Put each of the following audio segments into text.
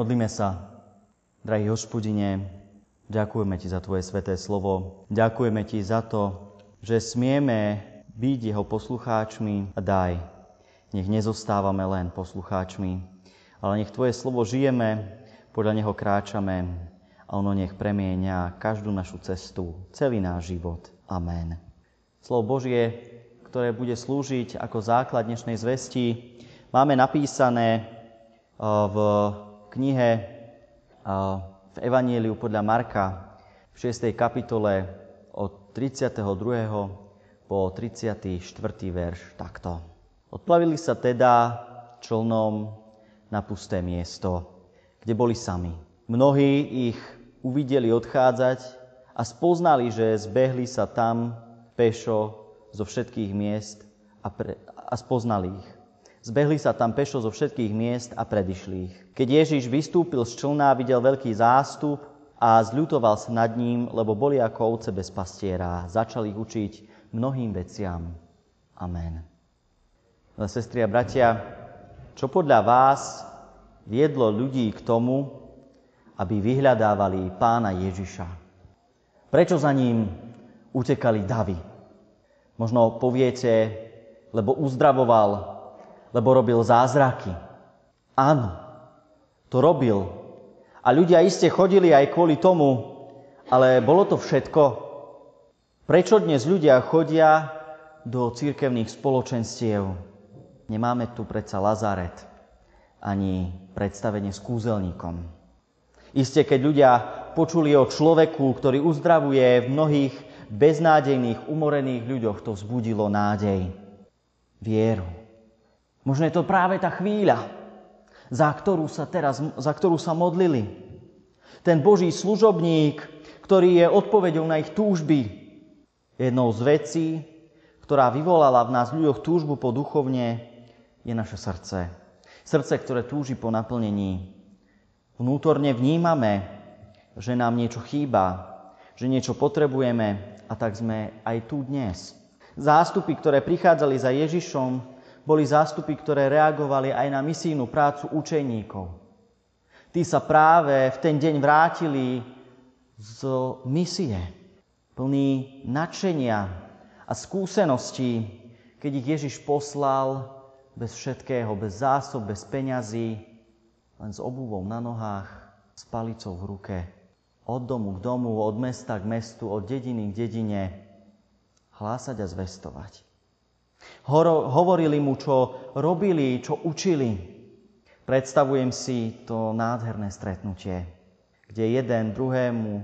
Modlíme sa. Drahý hospodine, ďakujeme Ti za Tvoje sveté slovo. Ďakujeme Ti za to, že smieme byť jeho poslucháčmi a daj. Nech nezostávame len poslucháčmi, ale nech Tvoje slovo žijeme, podľa neho kráčame a ono nech premieňa každú našu cestu, celý náš život. Amen. Slovo Božie, ktoré bude slúžiť ako základ dnešnej zvesti, máme napísané eh, v knihe v Evanieliu podľa Marka v 6. kapitole od 32. po 34. verš takto. Odplavili sa teda člnom na pusté miesto, kde boli sami. Mnohí ich uvideli odchádzať a spoznali, že zbehli sa tam pešo zo všetkých miest a, pre, a spoznali ich. Zbehli sa tam pešo zo všetkých miest a predišli ich. Keď Ježiš vystúpil z člna, videl veľký zástup a zľutoval sa nad ním, lebo boli ako ovce bez pastiera. Začal ich učiť mnohým veciam. Amen. Sestri a bratia, čo podľa vás viedlo ľudí k tomu, aby vyhľadávali pána Ježiša? Prečo za ním utekali davy? Možno poviete, lebo uzdravoval lebo robil zázraky. Áno, to robil. A ľudia iste chodili aj kvôli tomu, ale bolo to všetko. Prečo dnes ľudia chodia do církevných spoločenstiev? Nemáme tu predsa Lazaret, ani predstavenie s kúzelníkom. Isté, keď ľudia počuli o človeku, ktorý uzdravuje v mnohých beznádejných, umorených ľuďoch, to vzbudilo nádej, vieru. Možno je to práve tá chvíľa, za ktorú sa teraz, za ktorú sa modlili. Ten Boží služobník, ktorý je odpovedou na ich túžby. Jednou z vecí, ktorá vyvolala v nás ľuďoch túžbu po duchovne, je naše srdce. Srdce, ktoré túži po naplnení. Vnútorne vnímame, že nám niečo chýba, že niečo potrebujeme a tak sme aj tu dnes. Zástupy, ktoré prichádzali za Ježišom, boli zástupy, ktoré reagovali aj na misijnú prácu učeníkov. Tí sa práve v ten deň vrátili z misie, plný nadšenia a skúseností, keď ich Ježiš poslal bez všetkého, bez zásob, bez peňazí, len s obuvou na nohách, s palicou v ruke, od domu k domu, od mesta k mestu, od dediny k dedine, hlásať a zvestovať. Hovorili mu, čo robili, čo učili. Predstavujem si to nádherné stretnutie, kde jeden druhému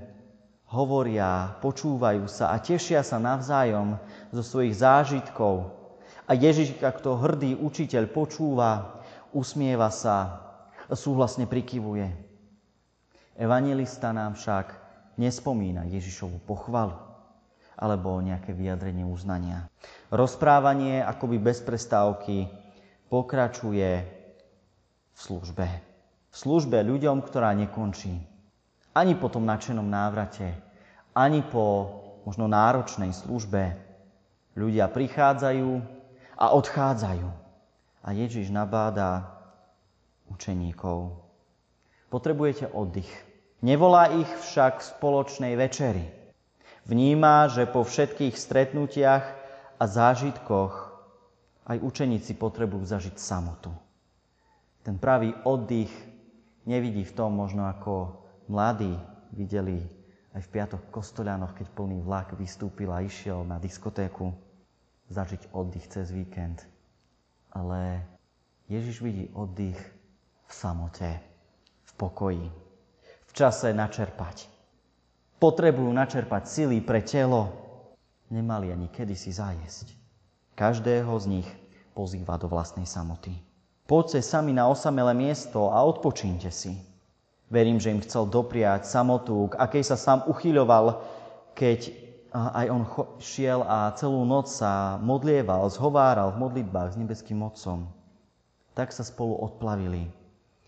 hovoria, počúvajú sa a tešia sa navzájom zo svojich zážitkov. A Ježiš, ako hrdý učiteľ, počúva, usmieva sa súhlasne prikyvuje. Evangelista nám však nespomína Ježišovu pochvalu alebo nejaké vyjadrenie uznania. Rozprávanie akoby bez prestávky pokračuje v službe. V službe ľuďom, ktorá nekončí. Ani po tom nadšenom návrate, ani po možno náročnej službe. Ľudia prichádzajú a odchádzajú. A Ježiš nabáda učeníkov. Potrebujete oddych. Nevolá ich však v spoločnej večeri. Vníma, že po všetkých stretnutiach a zážitkoch aj učeníci potrebujú zažiť samotu. Ten pravý oddych nevidí v tom možno ako mladí videli aj v piatok v Kostolianoch, keď plný vlak vystúpil a išiel na diskotéku zažiť oddych cez víkend. Ale Ježiš vidí oddych v samote, v pokoji, v čase načerpať potrebujú načerpať sily pre telo, nemali ani kedy si zajesť. Každého z nich pozýva do vlastnej samoty. Poďte sami na osamelé miesto a odpočínte si. Verím, že im chcel dopriať samotu, k akej sa sám uchyľoval, keď aj on šiel a celú noc sa modlieval, zhováral v modlitbách s nebeským Otcom. Tak sa spolu odplavili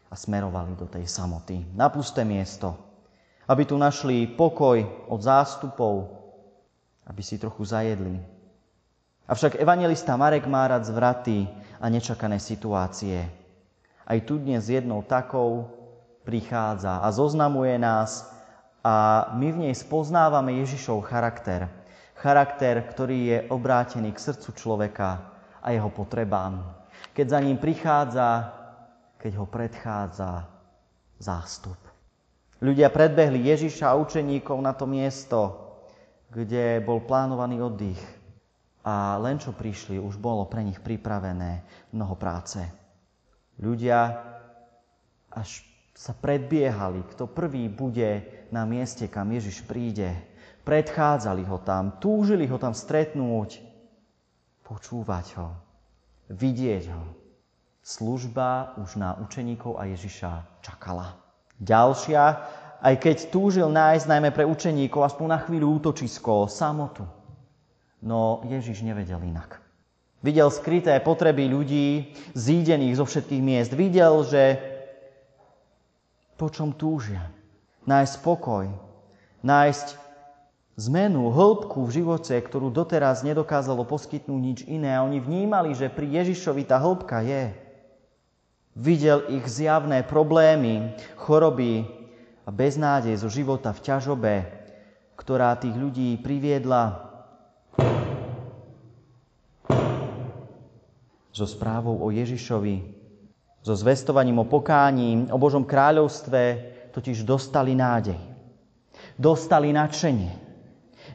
a smerovali do tej samoty. Na pusté miesto, aby tu našli pokoj od zástupov, aby si trochu zajedli. Avšak evangelista Marek má rád zvraty a nečakané situácie. Aj tu dnes jednou takou prichádza a zoznamuje nás a my v nej spoznávame Ježišov charakter. Charakter, ktorý je obrátený k srdcu človeka a jeho potrebám. Keď za ním prichádza, keď ho predchádza zástup. Ľudia predbehli Ježiša a učeníkov na to miesto, kde bol plánovaný oddych. A len čo prišli, už bolo pre nich pripravené mnoho práce. Ľudia až sa predbiehali, kto prvý bude na mieste, kam Ježiš príde. Predchádzali ho tam, túžili ho tam stretnúť, počúvať ho, vidieť ho. Služba už na učeníkov a Ježiša čakala. Ďalšia, aj keď túžil nájsť najmä pre učeníkov aspoň na chvíľu útočisko, samotu. No Ježiš nevedel inak. Videl skryté potreby ľudí, zídených zo všetkých miest. Videl, že po čom túžia. Nájsť spokoj, nájsť zmenu, hĺbku v živote, ktorú doteraz nedokázalo poskytnúť nič iné. A oni vnímali, že pri Ježišovi tá hĺbka je. Videl ich zjavné problémy, choroby a beznádej zo života v ťažobe, ktorá tých ľudí priviedla so správou o Ježišovi, so zvestovaním o pokání, o Božom kráľovstve, totiž dostali nádej. Dostali nadšenie.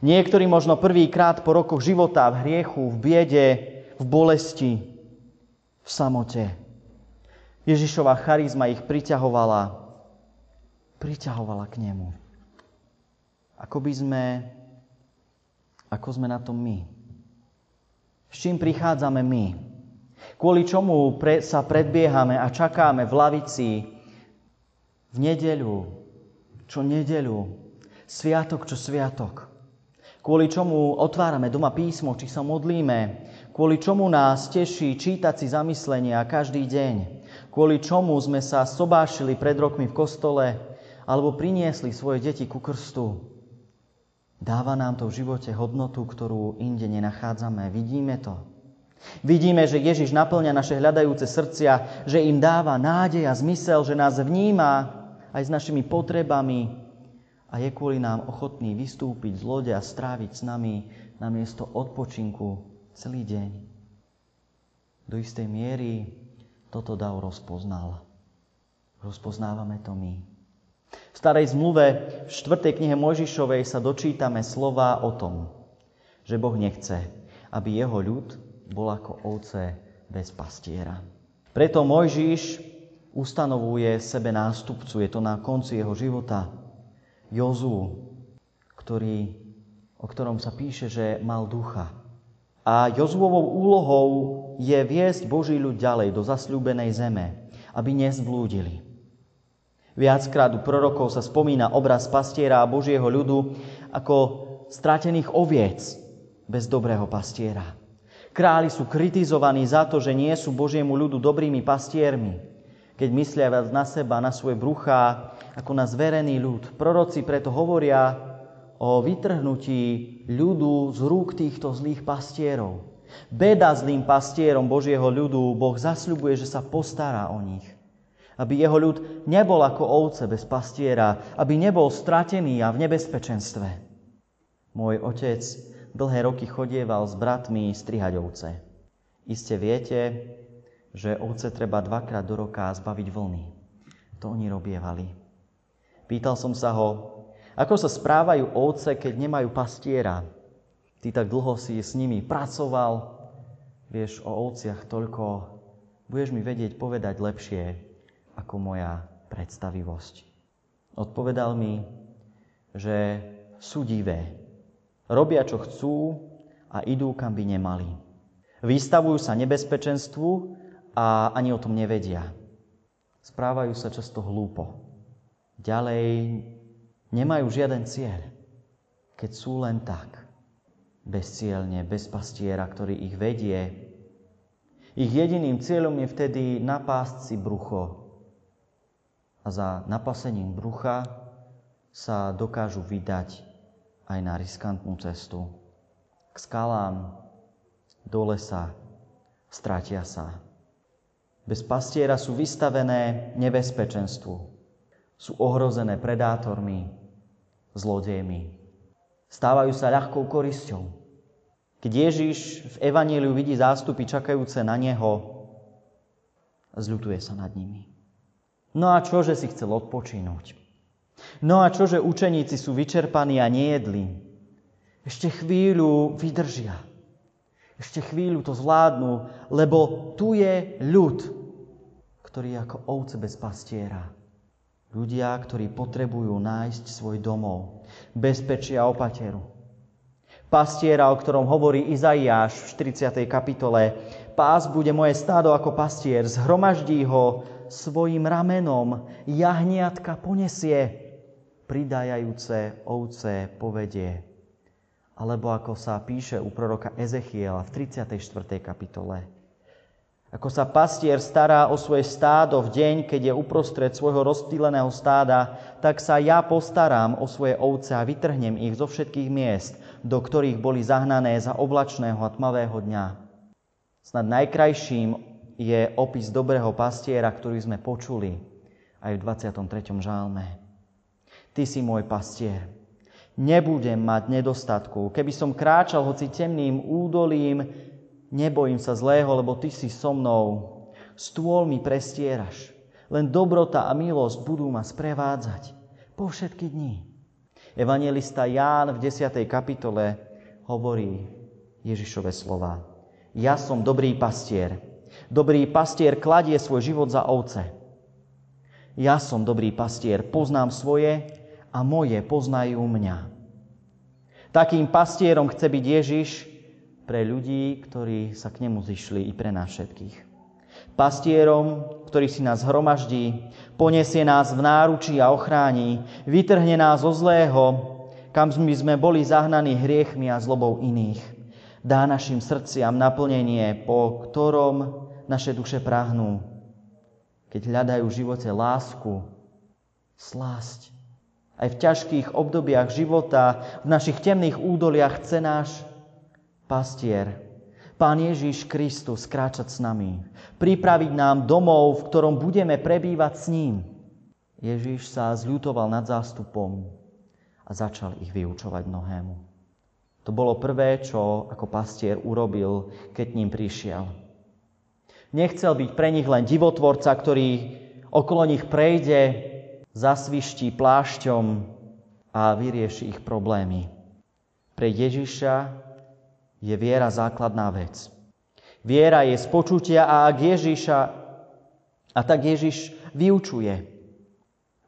Niektorí možno prvýkrát po rokoch života v hriechu, v biede, v bolesti, v samote. Ježišová charizma ich priťahovala, priťahovala k nemu. Ako by sme, ako sme na tom my? S čím prichádzame my? kvôli čomu pre, sa predbiehame a čakáme v lavici v nedeľu, čo nedeľu, sviatok, čo sviatok. Kvôli čomu otvárame doma písmo, či sa modlíme, kvôli čomu nás teší čítať si zamyslenia každý deň, kvôli čomu sme sa sobášili pred rokmi v kostole alebo priniesli svoje deti ku krstu. Dáva nám to v živote hodnotu, ktorú inde nenachádzame. Vidíme to. Vidíme, že Ježiš naplňa naše hľadajúce srdcia, že im dáva nádej a zmysel, že nás vníma aj s našimi potrebami a je kvôli nám ochotný vystúpiť z lode a stráviť s nami na miesto odpočinku celý deň. Do istej miery toto dav rozpoznal. Rozpoznávame to my. V starej zmluve v 4. knihe Mojžišovej sa dočítame slova o tom, že Boh nechce, aby jeho ľud bol ako ovce bez pastiera. Preto Mojžiš ustanovuje sebe nástupcu, je to na konci jeho života, Jozu, ktorý, o ktorom sa píše, že mal ducha. A Jozuovou úlohou je viesť Boží ľud ďalej do zasľúbenej zeme, aby nezblúdili. Viackrát u prorokov sa spomína obraz pastiera a Božieho ľudu ako stratených oviec bez dobrého pastiera. Králi sú kritizovaní za to, že nie sú Božiemu ľudu dobrými pastiermi, keď myslia viac na seba, na svoje bruchá, ako na zverený ľud. Proroci preto hovoria o vytrhnutí ľudu z rúk týchto zlých pastierov. Beda zlým pastierom Božieho ľudu, Boh zasľubuje, že sa postará o nich. Aby jeho ľud nebol ako ovce bez pastiera, aby nebol stratený a v nebezpečenstve. Môj otec dlhé roky chodieval s bratmi strihať ovce. Iste viete, že ovce treba dvakrát do roka zbaviť vlny. To oni robievali. Pýtal som sa ho, ako sa správajú ovce, keď nemajú pastiera. Ty tak dlho si s nimi pracoval, vieš o ovciach toľko, budeš mi vedieť povedať lepšie ako moja predstavivosť. Odpovedal mi, že sú divé, Robia, čo chcú a idú, kam by nemali. Vystavujú sa nebezpečenstvu a ani o tom nevedia. Správajú sa často hlúpo. Ďalej nemajú žiaden cieľ, keď sú len tak, bezcielne, bez pastiera, ktorý ich vedie. Ich jediným cieľom je vtedy napásť si brucho. A za napasením brucha sa dokážu vydať aj na riskantnú cestu. K skalám, do lesa, stratia sa. Bez pastiera sú vystavené nebezpečenstvu. Sú ohrozené predátormi, zlodejmi. Stávajú sa ľahkou korisťou. Keď Ježiš v Evaníliu vidí zástupy čakajúce na Neho, zľutuje sa nad nimi. No a čo, že si chcel odpočinúť? No a čo, že učeníci sú vyčerpaní a nejedli? Ešte chvíľu vydržia. Ešte chvíľu to zvládnu, lebo tu je ľud, ktorý je ako ovce bez pastiera. Ľudia, ktorí potrebujú nájsť svoj domov, bezpečia a opateru. Pastiera, o ktorom hovorí Izaiáš v 40. kapitole, pás bude moje stádo ako pastier, zhromaždí ho svojim ramenom, jahniatka ponesie, pridajajúce ovce povedie. Alebo ako sa píše u proroka Ezechiela v 34. kapitole. Ako sa pastier stará o svoje stádo v deň, keď je uprostred svojho rozptýleného stáda, tak sa ja postaram o svoje ovce a vytrhnem ich zo všetkých miest, do ktorých boli zahnané za oblačného a tmavého dňa. Snad najkrajším je opis dobrého pastiera, ktorý sme počuli aj v 23. žálme. Ty si môj pastier. Nebudem mať nedostatku. Keby som kráčal hoci temným údolím, nebojím sa zlého, lebo ty si so mnou. Stôl mi prestieraš. Len dobrota a milosť budú ma sprevádzať po všetky dní. Evangelista Ján v 10. kapitole hovorí Ježišove slova. Ja som dobrý pastier. Dobrý pastier kladie svoj život za ovce. Ja som dobrý pastier, poznám svoje a moje poznajú mňa. Takým pastierom chce byť Ježiš pre ľudí, ktorí sa k nemu zišli i pre nás všetkých. Pastierom, ktorý si nás hromaždí, poniesie nás v náručí a ochráni, vytrhne nás zo zlého, kam my sme boli zahnaní hriechmi a zlobou iných dá našim srdciam naplnenie, po ktorom naše duše prahnú, keď hľadajú v živote lásku, slásť. Aj v ťažkých obdobiach života, v našich temných údoliach chce náš pastier, Pán Ježiš Kristus, kráčať s nami, pripraviť nám domov, v ktorom budeme prebývať s ním. Ježiš sa zľutoval nad zástupom a začal ich vyučovať mnohému. To bolo prvé, čo ako pastier urobil, keď ním prišiel. Nechcel byť pre nich len divotvorca, ktorý okolo nich prejde, zasviští plášťom a vyrieši ich problémy. Pre Ježiša je viera základná vec. Viera je z počutia a ak Ježiša, a tak Ježiš vyučuje.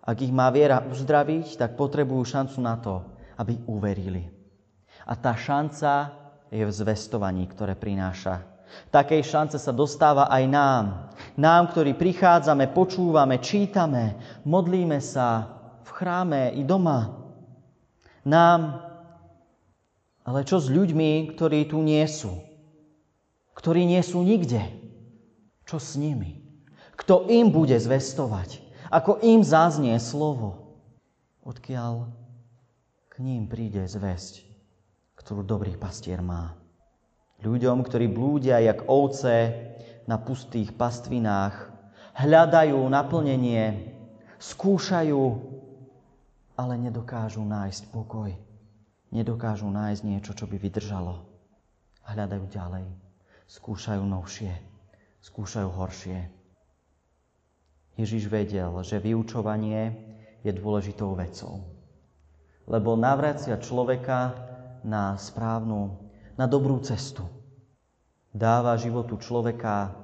Ak ich má viera uzdraviť, tak potrebujú šancu na to, aby uverili. A tá šanca je v zvestovaní, ktoré prináša. Takej šance sa dostáva aj nám. Nám, ktorí prichádzame, počúvame, čítame, modlíme sa v chráme i doma. Nám, ale čo s ľuďmi, ktorí tu nie sú? Ktorí nie sú nikde? Čo s nimi? Kto im bude zvestovať? Ako im zaznie slovo? Odkiaľ k ním príde zväzť? ktorú dobrý pastier má. Ľuďom, ktorí blúdia jak ovce na pustých pastvinách, hľadajú naplnenie, skúšajú, ale nedokážu nájsť pokoj. Nedokážu nájsť niečo, čo by vydržalo. Hľadajú ďalej, skúšajú novšie, skúšajú horšie. Ježiš vedel, že vyučovanie je dôležitou vecou. Lebo navracia človeka na správnu, na dobrú cestu. Dáva životu človeka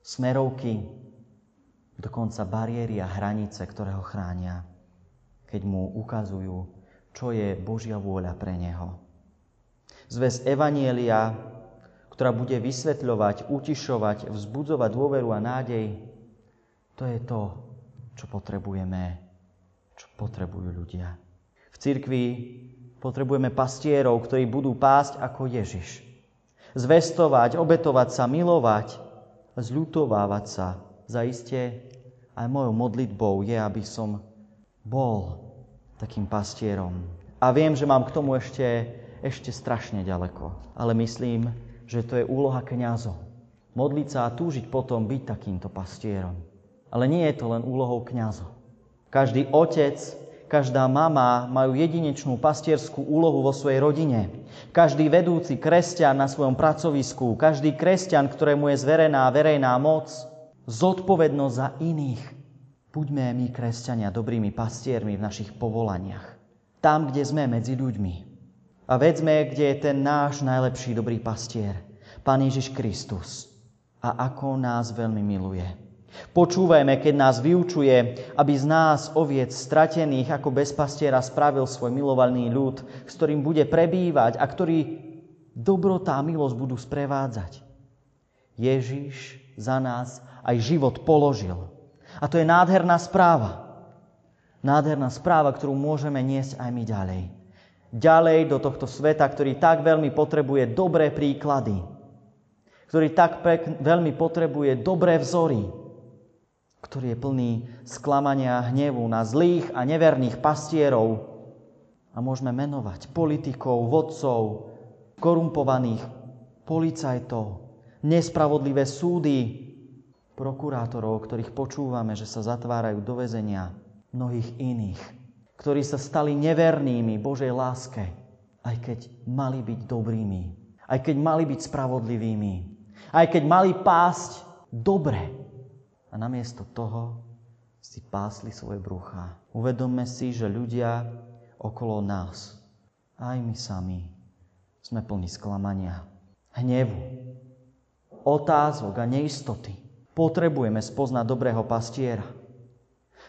smerovky, dokonca bariéry a hranice, ktoré ho chránia, keď mu ukazujú, čo je Božia vôľa pre neho. Zves Evanielia, ktorá bude vysvetľovať, utišovať, vzbudzovať dôveru a nádej, to je to, čo potrebujeme, čo potrebujú ľudia. V cirkvi Potrebujeme pastierov, ktorí budú pásť ako Ježiš. Zvestovať, obetovať sa, milovať, zľutovávať sa. Zaiste aj mojou modlitbou je, aby som bol takým pastierom. A viem, že mám k tomu ešte, ešte strašne ďaleko. Ale myslím, že to je úloha kňazov. Modliť sa a túžiť potom byť takýmto pastierom. Ale nie je to len úlohou kňazov. Každý otec, každá mama majú jedinečnú pastierskú úlohu vo svojej rodine. Každý vedúci kresťan na svojom pracovisku, každý kresťan, ktorému je zverená verejná moc, zodpovednosť za iných. Buďme my, kresťania, dobrými pastiermi v našich povolaniach. Tam, kde sme medzi ľuďmi. A vedzme, kde je ten náš najlepší dobrý pastier. Pán Ježiš Kristus. A ako nás veľmi miluje. Počúvajme, keď nás vyučuje, aby z nás oviec stratených ako bez pastiera spravil svoj milovaný ľud, s ktorým bude prebývať a ktorý dobrota a milosť budú sprevádzať. Ježiš za nás aj život položil. A to je nádherná správa. Nádherná správa, ktorú môžeme niesť aj my ďalej. Ďalej do tohto sveta, ktorý tak veľmi potrebuje dobré príklady. Ktorý tak veľmi potrebuje dobré vzory ktorý je plný sklamania a hnevu na zlých a neverných pastierov. A môžeme menovať politikov, vodcov, korumpovaných policajtov, nespravodlivé súdy, prokurátorov, ktorých počúvame, že sa zatvárajú do väzenia, mnohých iných, ktorí sa stali nevernými Božej láske, aj keď mali byť dobrými, aj keď mali byť spravodlivými, aj keď mali pásť dobre, a namiesto toho si pásli svoje brucha. Uvedomme si, že ľudia okolo nás, aj my sami, sme plní sklamania, hnevu, otázok a neistoty. Potrebujeme spoznať dobrého pastiera.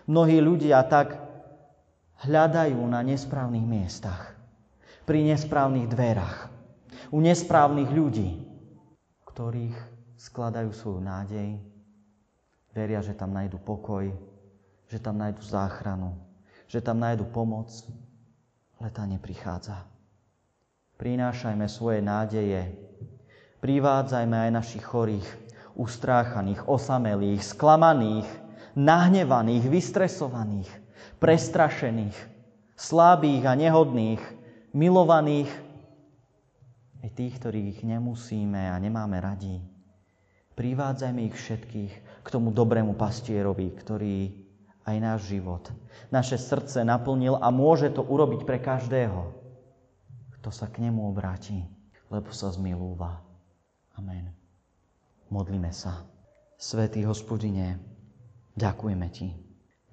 Mnohí ľudia tak hľadajú na nesprávnych miestach, pri nesprávnych dverách, u nesprávnych ľudí, ktorých skladajú svoju nádej Veria, že tam nájdu pokoj, že tam nájdu záchranu, že tam nájdu pomoc, ale tá neprichádza. Prinášajme svoje nádeje, privádzajme aj našich chorých, ustráchaných, osamelých, sklamaných, nahnevaných, vystresovaných, prestrašených, slabých a nehodných, milovaných, aj tých, ktorých nemusíme a nemáme radi. Privádzajme ich všetkých k tomu dobrému pastierovi, ktorý aj náš život, naše srdce naplnil a môže to urobiť pre každého, kto sa k nemu obráti, lebo sa zmilúva. Amen. Modlíme sa. Svetý hospodine, ďakujeme Ti.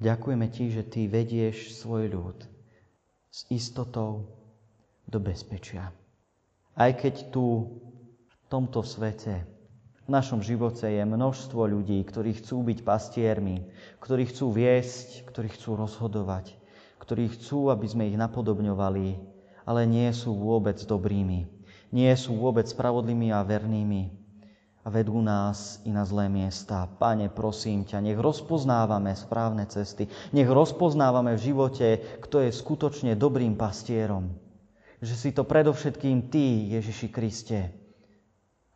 Ďakujeme Ti, že Ty vedieš svoj ľud s istotou do bezpečia. Aj keď tu v tomto svete v našom živote je množstvo ľudí, ktorí chcú byť pastiermi, ktorí chcú viesť, ktorí chcú rozhodovať, ktorí chcú, aby sme ich napodobňovali, ale nie sú vôbec dobrými. Nie sú vôbec spravodlými a vernými a vedú nás i na zlé miesta. Pane, prosím ťa, nech rozpoznávame správne cesty, nech rozpoznávame v živote, kto je skutočne dobrým pastierom. Že si to predovšetkým Ty, Ježiši Kriste,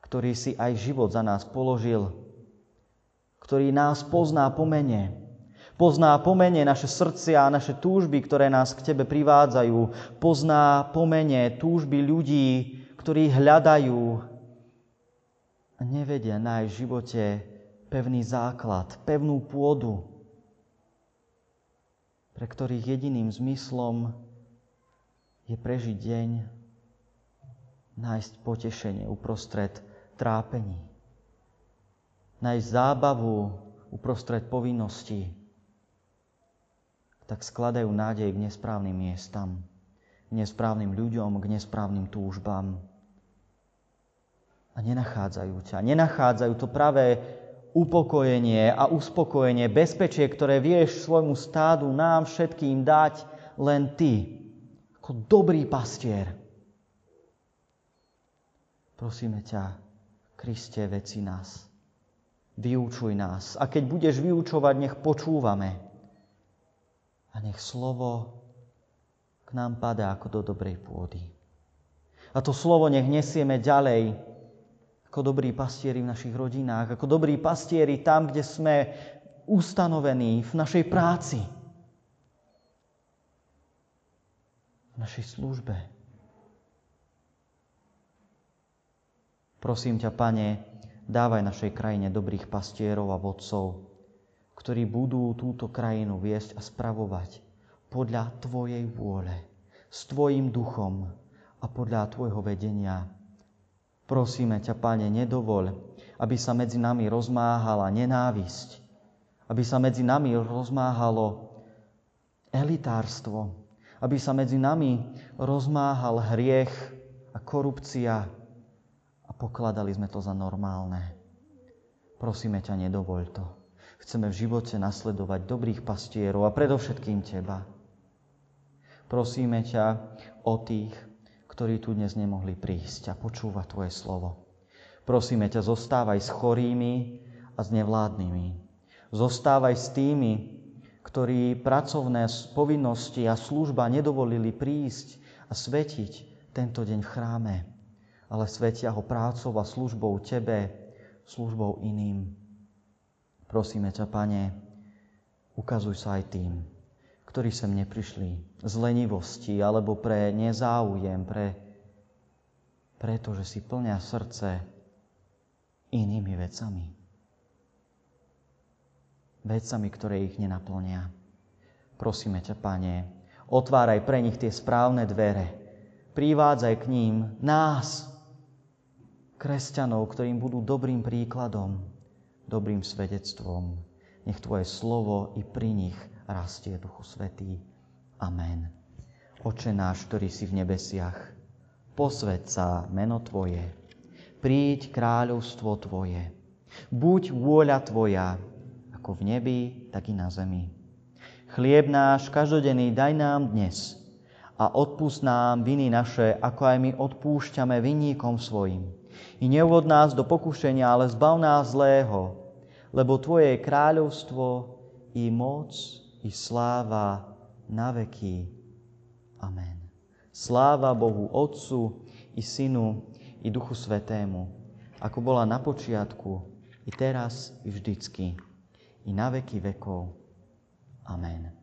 ktorý si aj život za nás položil, ktorý nás pozná po mene, pozná po mene naše srdcia a naše túžby, ktoré nás k Tebe privádzajú, pozná po mene túžby ľudí, ktorí hľadajú nevedia nájsť v živote pevný základ, pevnú pôdu, pre ktorých jediným zmyslom je prežiť deň, nájsť potešenie uprostred trápení. Nájsť zábavu uprostred povinností. Tak skladajú nádej k nesprávnym miestam, k nesprávnym ľuďom, k nesprávnym túžbám. A nenachádzajú ťa. Nenachádzajú to pravé upokojenie a uspokojenie, bezpečie, ktoré vieš svojmu stádu nám všetkým dať len Ty, ako dobrý pastier. Prosíme ťa, Kriste, veci nás. Vyučuj nás. A keď budeš vyučovať, nech počúvame. A nech slovo k nám padá ako do dobrej pôdy. A to slovo nech nesieme ďalej ako dobrí pastieri v našich rodinách, ako dobrí pastieri tam, kde sme ustanovení v našej práci, v našej službe, Prosím ťa, Pane, dávaj našej krajine dobrých pastierov a vodcov, ktorí budú túto krajinu viesť a spravovať podľa Tvojej vôle, s Tvojim duchom a podľa Tvojho vedenia. Prosíme ťa, Pane, nedovoľ, aby sa medzi nami rozmáhala nenávisť, aby sa medzi nami rozmáhalo elitárstvo, aby sa medzi nami rozmáhal hriech a korupcia a pokladali sme to za normálne. Prosíme ťa, nedovoľ to. Chceme v živote nasledovať dobrých pastierov a predovšetkým Teba. Prosíme ťa o tých, ktorí tu dnes nemohli prísť a počúvať Tvoje slovo. Prosíme ťa, zostávaj s chorými a s nevládnymi. Zostávaj s tými, ktorí pracovné povinnosti a služba nedovolili prísť a svetiť tento deň v chráme, ale svetia ho prácou a službou Tebe, službou iným. Prosíme ťa, Pane, ukazuj sa aj tým, ktorí sem neprišli z lenivosti alebo pre nezáujem, pre, preto, že si plňa srdce inými vecami vecami, ktoré ich nenaplnia. Prosíme ťa, Pane, otváraj pre nich tie správne dvere. Privádzaj k ním nás, kresťanov, ktorým budú dobrým príkladom, dobrým svedectvom. Nech Tvoje slovo i pri nich rastie, Duchu Svetý. Amen. Oče náš, ktorý si v nebesiach, posved sa meno Tvoje, príď kráľovstvo Tvoje, buď vôľa Tvoja, ako v nebi, tak i na zemi. Chlieb náš každodenný daj nám dnes a odpust nám viny naše, ako aj my odpúšťame vinníkom svojim. I neuvod nás do pokušenia, ale zbav nás zlého, lebo Tvoje je kráľovstvo i moc i sláva na veky. Amen. Sláva Bohu Otcu i Synu i Duchu Svetému, ako bola na počiatku, i teraz, i vždycky i na veky vekov. Amen.